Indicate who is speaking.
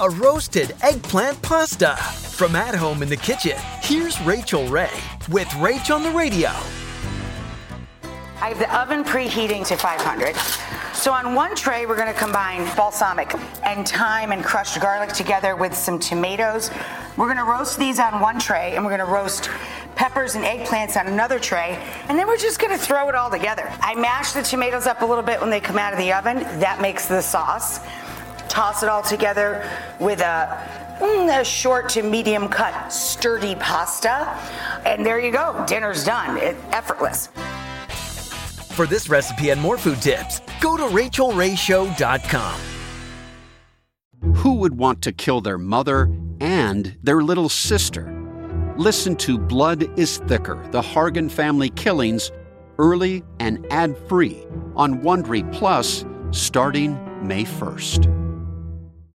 Speaker 1: A roasted eggplant pasta. From at home in the kitchen, here's Rachael Ray with Rach on the radio.
Speaker 2: I have the oven preheating to 500. So on one tray, we're gonna combine balsamic and thyme and crushed garlic together with some tomatoes. We're gonna roast these on one tray and we're gonna roast peppers and eggplants on another tray. And then we're just gonna throw it all together. I mash the tomatoes up a little bit when they come out of the oven. That makes the sauce. Toss it all together with a, mm, a short to medium cut sturdy pasta. And there you go, dinner's done. It, effortless.
Speaker 1: For this recipe and more food tips, go to rachaelrayshow.com.
Speaker 3: Who would want to kill their mother and their little sister? Listen to Blood is Thicker The Hargan Family Killings early and ad free on Wondery Plus starting May 1st.